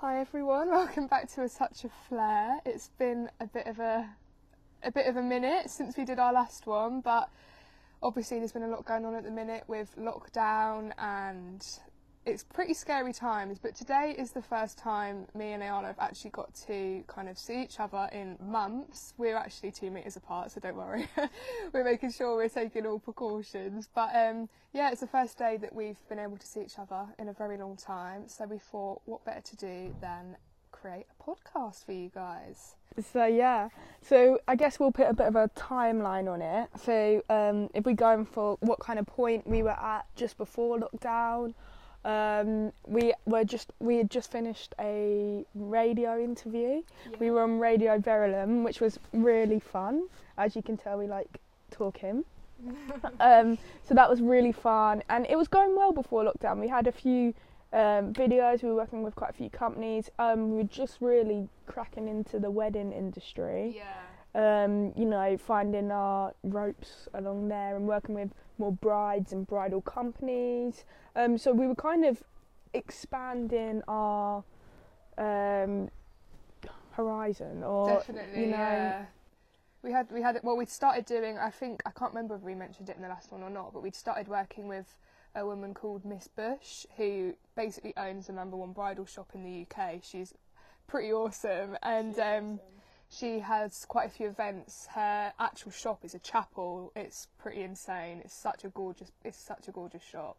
Hi everyone, welcome back to a touch of flair. It's been a bit of a a bit of a minute since we did our last one, but obviously there's been a lot going on at the minute with lockdown and it's pretty scary times, but today is the first time me and Ayala have actually got to kind of see each other in months. We're actually two metres apart, so don't worry. we're making sure we're taking all precautions. But um, yeah, it's the first day that we've been able to see each other in a very long time, so we thought what better to do than create a podcast for you guys. So yeah, so I guess we'll put a bit of a timeline on it. So um, if we go for what kind of point we were at just before lockdown, um, we were just we had just finished a radio interview. Yeah. We were on Radio Verulam, which was really fun. As you can tell, we like talking. um, so that was really fun, and it was going well before lockdown. We had a few um, videos. We were working with quite a few companies. Um, we were just really cracking into the wedding industry. Yeah. Um, you know, finding our ropes along there and working with more brides and bridal companies. Um, so we were kind of expanding our um, horizon, or Definitely, you know, yeah. We had we had well we started doing I think I can't remember if we mentioned it in the last one or not, but we'd started working with a woman called Miss Bush who basically owns the number one bridal shop in the UK. She's pretty awesome and um, she has quite a few events. Her actual shop is a chapel. It's pretty insane. It's such a gorgeous it's such a gorgeous shop.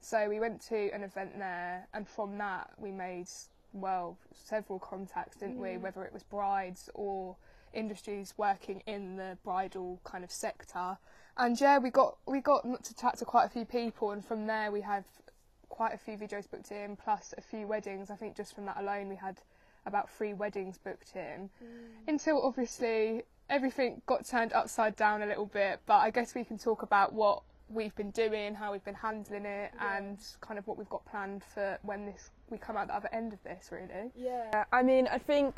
So we went to an event there and from that we made well several contacts, didn't we? Mm. Whether it was brides or industries working in the bridal kind of sector. And yeah, we got we got to chat to quite a few people, and from there we had quite a few videos booked in, plus a few weddings. I think just from that alone we had about three weddings booked in. Mm. Until obviously everything got turned upside down a little bit, but I guess we can talk about what we've been doing, how we've been handling it, and kind of what we've got planned for when this we come out the other end of this. Really. Yeah, I mean, I think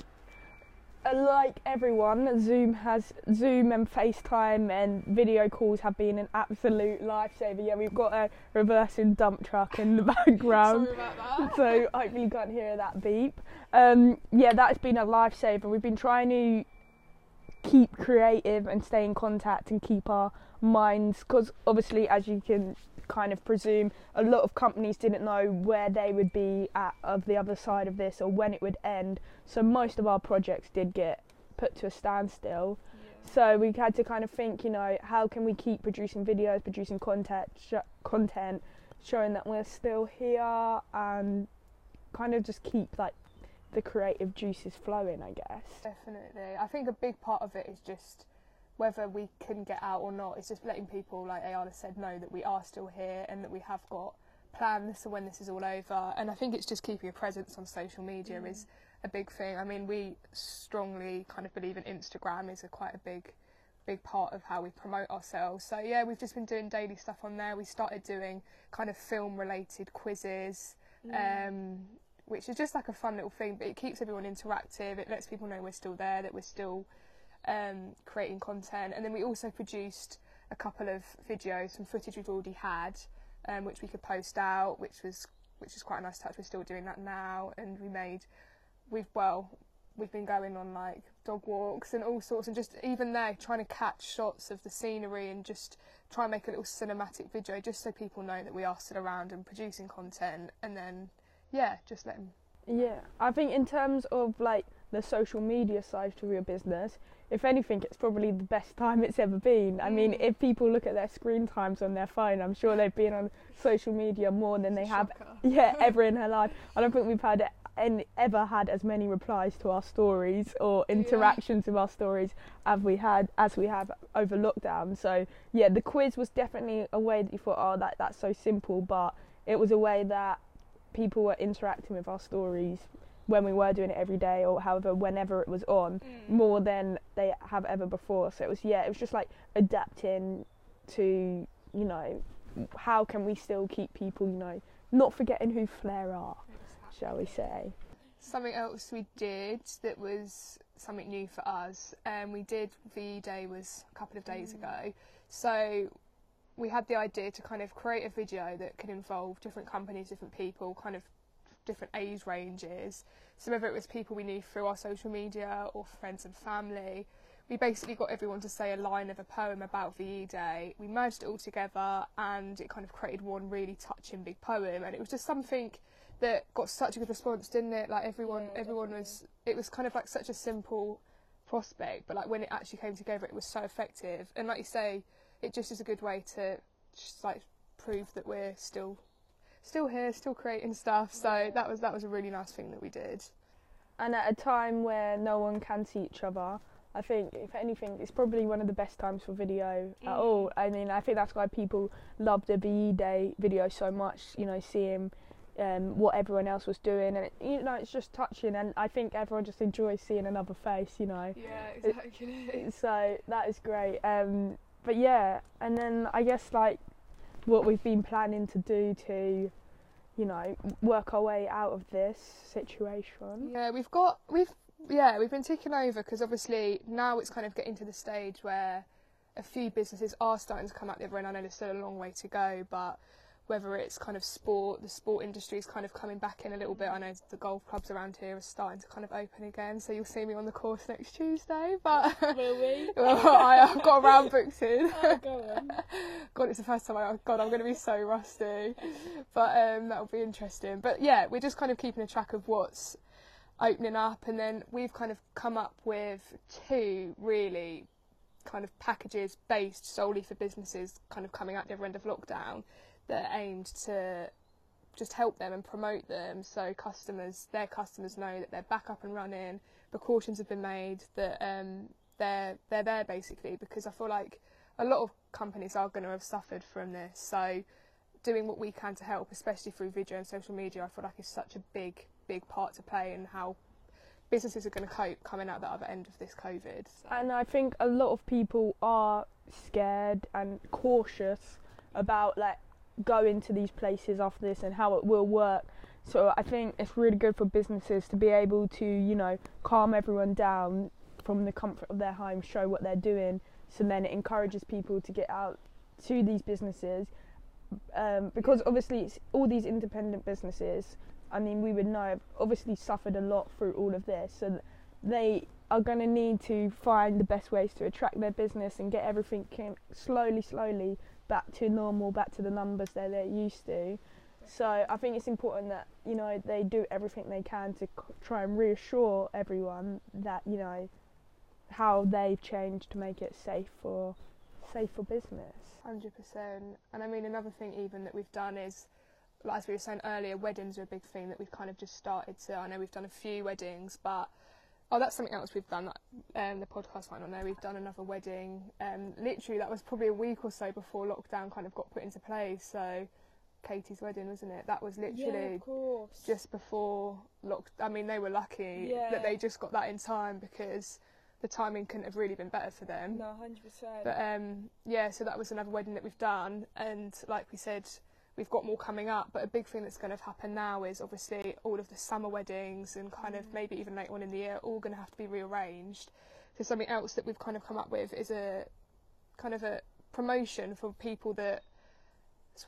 like everyone, Zoom has Zoom and FaceTime and video calls have been an absolute lifesaver. Yeah, we've got a reversing dump truck in the background. Sorry about that. so hopefully you can't hear that beep. Um, yeah, that's been a lifesaver. We've been trying to keep creative and stay in contact and keep our minds, because obviously, as you can kind of presume, a lot of companies didn't know where they would be at of the other side of this or when it would end. So most of our projects did get put to a standstill. So we had to kind of think, you know, how can we keep producing videos, producing content, sh- content, showing that we're still here, and kind of just keep like the creative juices flowing, I guess. Definitely. I think a big part of it is just whether we can get out or not. It's just letting people, like Ayala said, know that we are still here and that we have got plans for when this is all over. And I think it's just keeping a presence on social media is mm. A big thing. I mean, we strongly kind of believe in Instagram is a quite a big big part of how we promote ourselves. So yeah, we've just been doing daily stuff on there. We started doing kind of film related quizzes. Um, which is just like a fun little thing, but it keeps everyone interactive. It lets people know we're still there, that we're still um, creating content. And then we also produced a couple of videos, some footage we've already had, um, which we could post out, which was which is quite a nice touch. We're still doing that now, and we made we've well we've been going on like dog walks and all sorts, and just even there trying to catch shots of the scenery and just try and make a little cinematic video, just so people know that we are still around and producing content, and then yeah, just let them. Yeah, I think in terms of like the social media side to your business, if anything, it's probably the best time it's ever been. I mean, mm. if people look at their screen times on their phone, I'm sure they've been on social media more than they have, yeah, ever in her life. I don't think we've had any, ever had as many replies to our stories or interactions with our stories as we had as we have over lockdown. So yeah, the quiz was definitely a way that you thought, oh, that that's so simple, but it was a way that people were interacting with our stories when we were doing it every day or however whenever it was on mm. more than they have ever before. So it was yeah it was just like adapting to you know how can we still keep people you know not forgetting who flair are shall we say Something else we did that was something new for us, and we did VE Day was a couple of days ago. Mm. So we had the idea to kind of create a video that could involve different companies, different people, kind of different age ranges. So whether it was people we knew through our social media or friends and family, we basically got everyone to say a line of a poem about VE Day. We merged it all together and it kind of created one really touching big poem and it was just something that got such a good response, didn't it? Like everyone Yeah, everyone was it was kind of like such a simple prospect, but like when it actually came together it was so effective. And like you say, it just is a good way to just like prove that we're still still here, still creating stuff. So that was that was a really nice thing that we did. And at a time where no one can see each other, I think if anything, it's probably one of the best times for video at Mm. all. I mean, I think that's why people love the VE Day video so much. You know, seeing um, what everyone else was doing, and it, you know, it's just touching. And I think everyone just enjoys seeing another face. You know, Yeah, exactly. so that is great. Um, but yeah, and then I guess like what we've been planning to do to, you know, work our way out of this situation. Yeah, we've got we've yeah we've been ticking over because obviously now it's kind of getting to the stage where a few businesses are starting to come out the other end. I know there's still a long way to go, but whether it's kind of sport, the sport industry is kind of coming back in a little bit. I know the golf clubs around here are starting to kind of open again, so you'll see me on the course next Tuesday. But Will we? well, I, I've got a round booked in. Oh, go on. God, it's the first time I. God, I'm going to be so rusty. But um, that'll be interesting. But yeah, we're just kind of keeping a track of what's opening up, and then we've kind of come up with two really kind of packages based solely for businesses, kind of coming out the other end of lockdown, that are aimed to just help them and promote them, so customers, their customers know that they're back up and running. Precautions have been made that um, they're they're there basically because I feel like a lot of companies are going to have suffered from this. So doing what we can to help, especially through video and social media, I feel like is such a big big part to play in how businesses are going to cope coming out the other end of this COVID. So. And I think a lot of people are scared and cautious about like going into these places after this and how it will work. So I think it's really good for businesses to be able to, you know, calm everyone down from the comfort of their home, show what they're doing. So then it encourages people to get out to these businesses um, because obviously it's all these independent businesses. I mean, we would know have obviously suffered a lot through all of this, so they are going to need to find the best ways to attract their business and get everything slowly, slowly back to normal, back to the numbers that they're used to. So I think it's important that you know they do everything they can to try and reassure everyone that you know how they've changed to make it safe for safe for business. Hundred percent. And I mean, another thing even that we've done is, as we were saying earlier, weddings are a big thing that we've kind of just started to. I know we've done a few weddings, but oh, that's something else we've done. That, um, the podcast might not know. We've done another wedding. Um, literally, that was probably a week or so before lockdown kind of got put into place. So, Katie's wedding, wasn't it? That was literally course. just before lock. I mean, they were lucky Yeah. that they just got that in time because the timing couldn't have really been better for them. no, hundred percent. But um, yeah, so that was another wedding that we've done, and like we said, we've got more coming up. But a big thing that's going to happen now is obviously all of the summer weddings and kind of Mm. maybe even later on in the year, all going to have to be rearranged. So something else that we've kind of come up with is a kind of a promotion for people that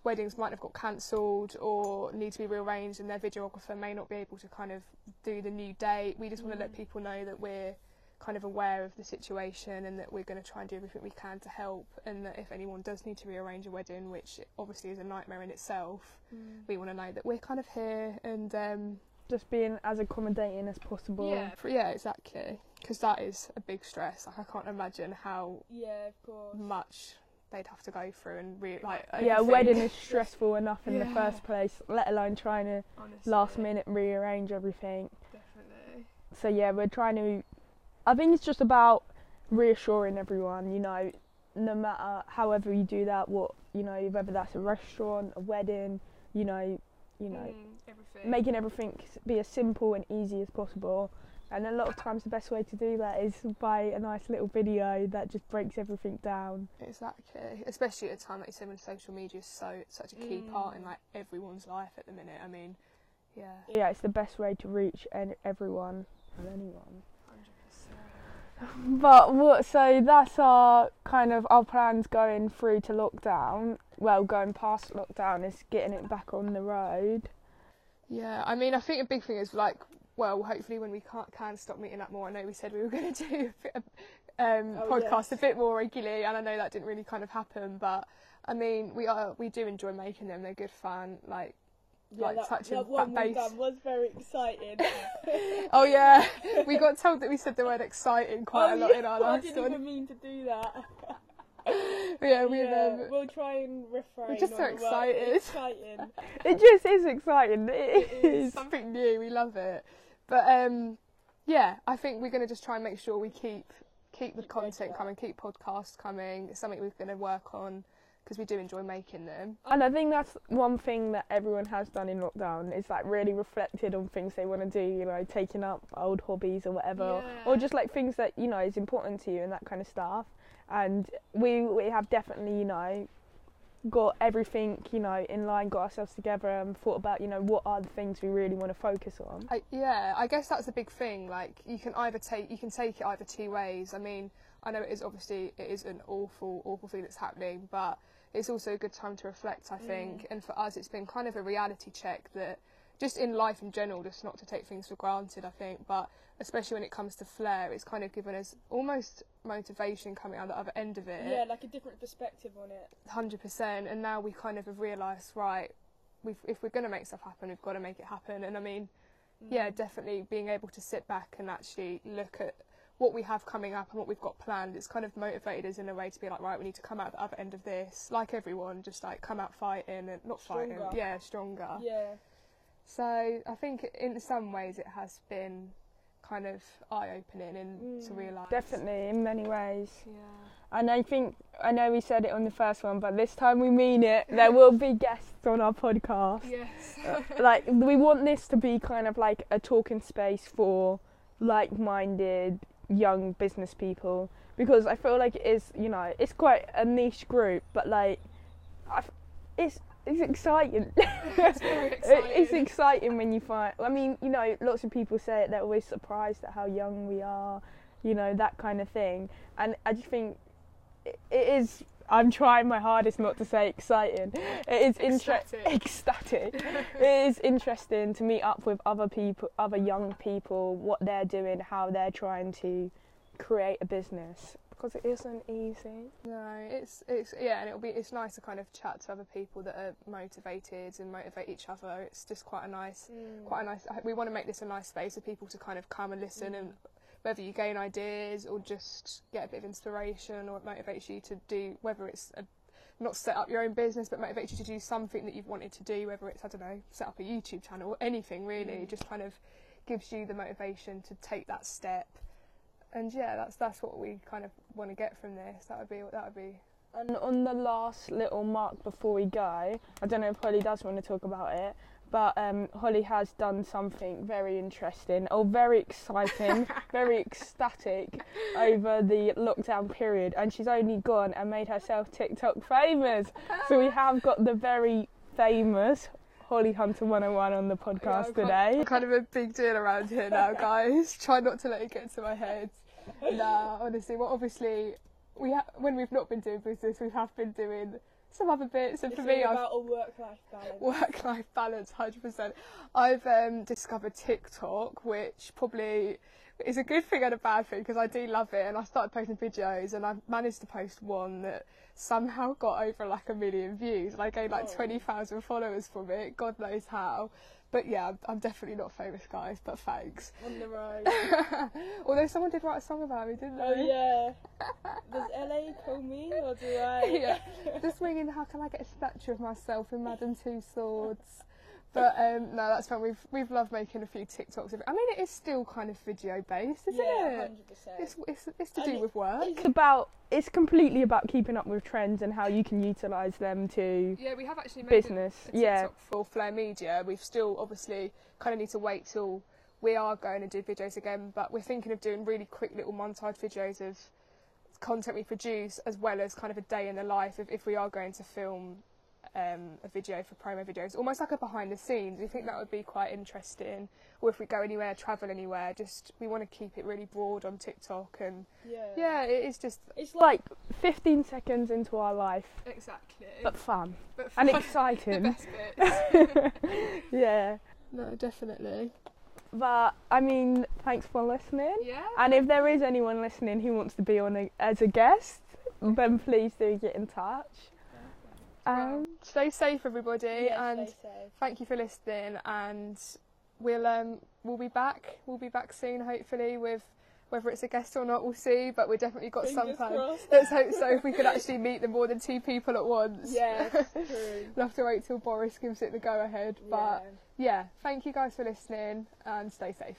weddings might have got cancelled or need to be rearranged and their videographer may not be able to kind of do the new date. We just want to let Mm. people know that we're kind of aware of the situation and that we're going to try and do everything we can to help and that if anyone does need to rearrange a wedding which obviously is a nightmare in itself we want to know that we're kind of here and um just being as accommodating as possible. yeah for, yeah exactly because that is a big stress like i can't imagine how Yeah, of course. much they'd have to go through and really like Yeah, a wedding is stressful enough in the first place, let alone trying to Honestly, last minute rearrange everything. definitely So yeah, we're trying to. I think it's just about reassuring everyone. You know, no matter however you do that, what you know, whether that's a restaurant, a wedding, you know, you know, Mm, everything making everything be as simple and easy as possible. And a lot of times, the best way to do that is by a nice little video that just breaks everything down. Exactly, especially at a time like you said when social media is so such a key part in Mm. like everyone's life at the minute. I mean, yeah, Yeah, it's the best way to reach an- everyone and anyone. But what? So that's our kind of our plans going through to lockdown. Well, going past lockdown is getting it back on the road. Yeah, I mean, I think a big thing is like, well, hopefully when we can't, can stop meeting up more. I know we said we were going to do a, um, Oh, podcast yes. a bit more regularly, and I know that didn't really kind of happen. But I mean, we are we do enjoy making them. They're good fun. Like, Yeah, Like that, touching that one that done was very exciting. oh yeah, we got told that we said the word exciting quite a Oh, lot yeah, in our last I didn't one. even mean to do that. Yeah, we yeah, um, we'll try and refrain. We're just so on the word excited. Exciting. It just is exciting. It It is. something new. We love it. But um, yeah, I think we're going to just try and make sure we keep keep the Keep content coming, keep podcasts coming. It's something we're going to work on because we do enjoy making them. And I think that's one thing that everyone has done in lockdown is like really reflected on things they want to do, you know, taking up old hobbies or whatever, or just like things that you know is important to you and that kind of stuff. And we we have definitely you know got everything you know in line, got ourselves together, and thought about you know what are the things we really want to focus on. I, yeah, I guess that's a big thing. Like you can either take you can take it either two ways. I mean, I know it is obviously it is an awful awful thing that's happening, but it's also a good time to reflect. I think, and for us, it's been kind of a reality check that just in life in general, just not to take things for granted. I think, but especially when it comes to flair, it's kind of given us almost motivation coming out the other end of it. Yeah, like a different perspective on it. hundred percent. And now we kind of have realised, right, we've, if we're going to make stuff happen, we've got to make it happen. And I mean, yeah, Mm. definitely being able to sit back and actually look at what we have coming up and what we've got planned. It's kind of motivated us in a way to be like, right, we need to come out the other end of this, like everyone, just like come out fighting and not fighting, yeah, stronger. Yeah. So I think in some ways it has been kind of eye opening and to Mm. realise. Definitely in many ways. Yeah. And I think I know we said it on the first one, but this time we mean it. There will be guests on our podcast. Yes. like we want this to be kind of like a talking space for like-minded young business people because I feel like it is, you know, it's quite a niche group, but like, I f it's it's exciting. it's very it's exciting. exciting when you find. I mean, you know, lots of people say it. They're always surprised at how young we are, you know, that kind of thing. And I just think it, it is. I'm trying my hardest not to say exciting. It is interesting. Ecstatic. Ecstatic. it is interesting to meet up with other people, other young people, what they're doing, how they're trying to create a business because it isn't easy. No, it's it's yeah, and it'll be it's nice to kind of chat to other people that are motivated and motivate each other. It's just quite a nice, Mm. quite a nice. We want to make this a nice space for people to kind of come and listen, and whether you gain ideas or just get a bit of inspiration, or it motivates you to do whether it's a, not set up your own business, but motivates you to do something that you've wanted to do, whether it's I don't know, set up a YouTube channel or anything really. Mm. Just kind of gives you the motivation to take that step. And yeah, that's that's what we kind of want to get from this. That would be that would be And on the last little mark before we go, I don't know if Holly does want to talk about it, but um, Holly has done something very interesting or very exciting, very ecstatic over the lockdown period, and she's only gone and made herself TikTok famous. so we have got the very famous Holly Hunter 101 on the podcast today. kind of a big deal around here now, guys. Try not to let it get to my head. Nah, honestly, well, obviously, we ha- when we've not been doing business, we have been doing some other bits, and It's for me, all I've about a work-life balance. work-life balance, hundred percent. I've um, discovered TikTok, which probably is a good thing and a bad thing because I do love it, and I started posting videos, and I've managed to post one that somehow got over like a million views, and I gained like Oh. twenty thousand followers from it. God knows how. But yeah, I'm- definitely not famous, guys. But thanks. on the road. Although someone did write a song about me, didn't oh, they? oh yeah. Does LA call me or do I? yeah. Just ringing, how can I get a statue of myself in Madame Two Swords? But um, no, that's fun. We've we've loved making a few TikToks. of it. I mean, it is still kind of video based, isn't yeah, it? hundred percent. It's, it's, it's to And do it- with work. It's about it's completely about keeping up with trends and how you can utilize them to Yeah, we have actually made business. a, a Yeah, for Flair Media. We've still obviously kind of need to wait till we are going to do videos again, but we're thinking of doing really quick little montage videos of content we produce as well as kind of a day in the life if, if we are going to film um, a video for promo videos, almost like a behind the scenes. We think that would be quite interesting. Or if we go anywhere, travel anywhere, just we want to keep it really broad on TikTok and Yeah. yeah, it is just It's like like 15 seconds into our life, exactly but fun but and fun. the exciting. yeah. No, definitely. But I mean, thanks for listening. Yeah. And if there is anyone listening who wants to be on a, as a guest, then please do get in touch. Um, stay safe, everybody, Yeah, and safe. thank you for listening. And we'll um we'll be back. We'll be back soon, hopefully, with whether it's a guest or not, we'll see. But we've definitely got some Fingers plan. crossed. Let's hope so. If we could actually meet the more than two people at once. Yeah, true. we'll have to wait till Boris gives it the go ahead. But yeah, thank you guys for listening and stay safe.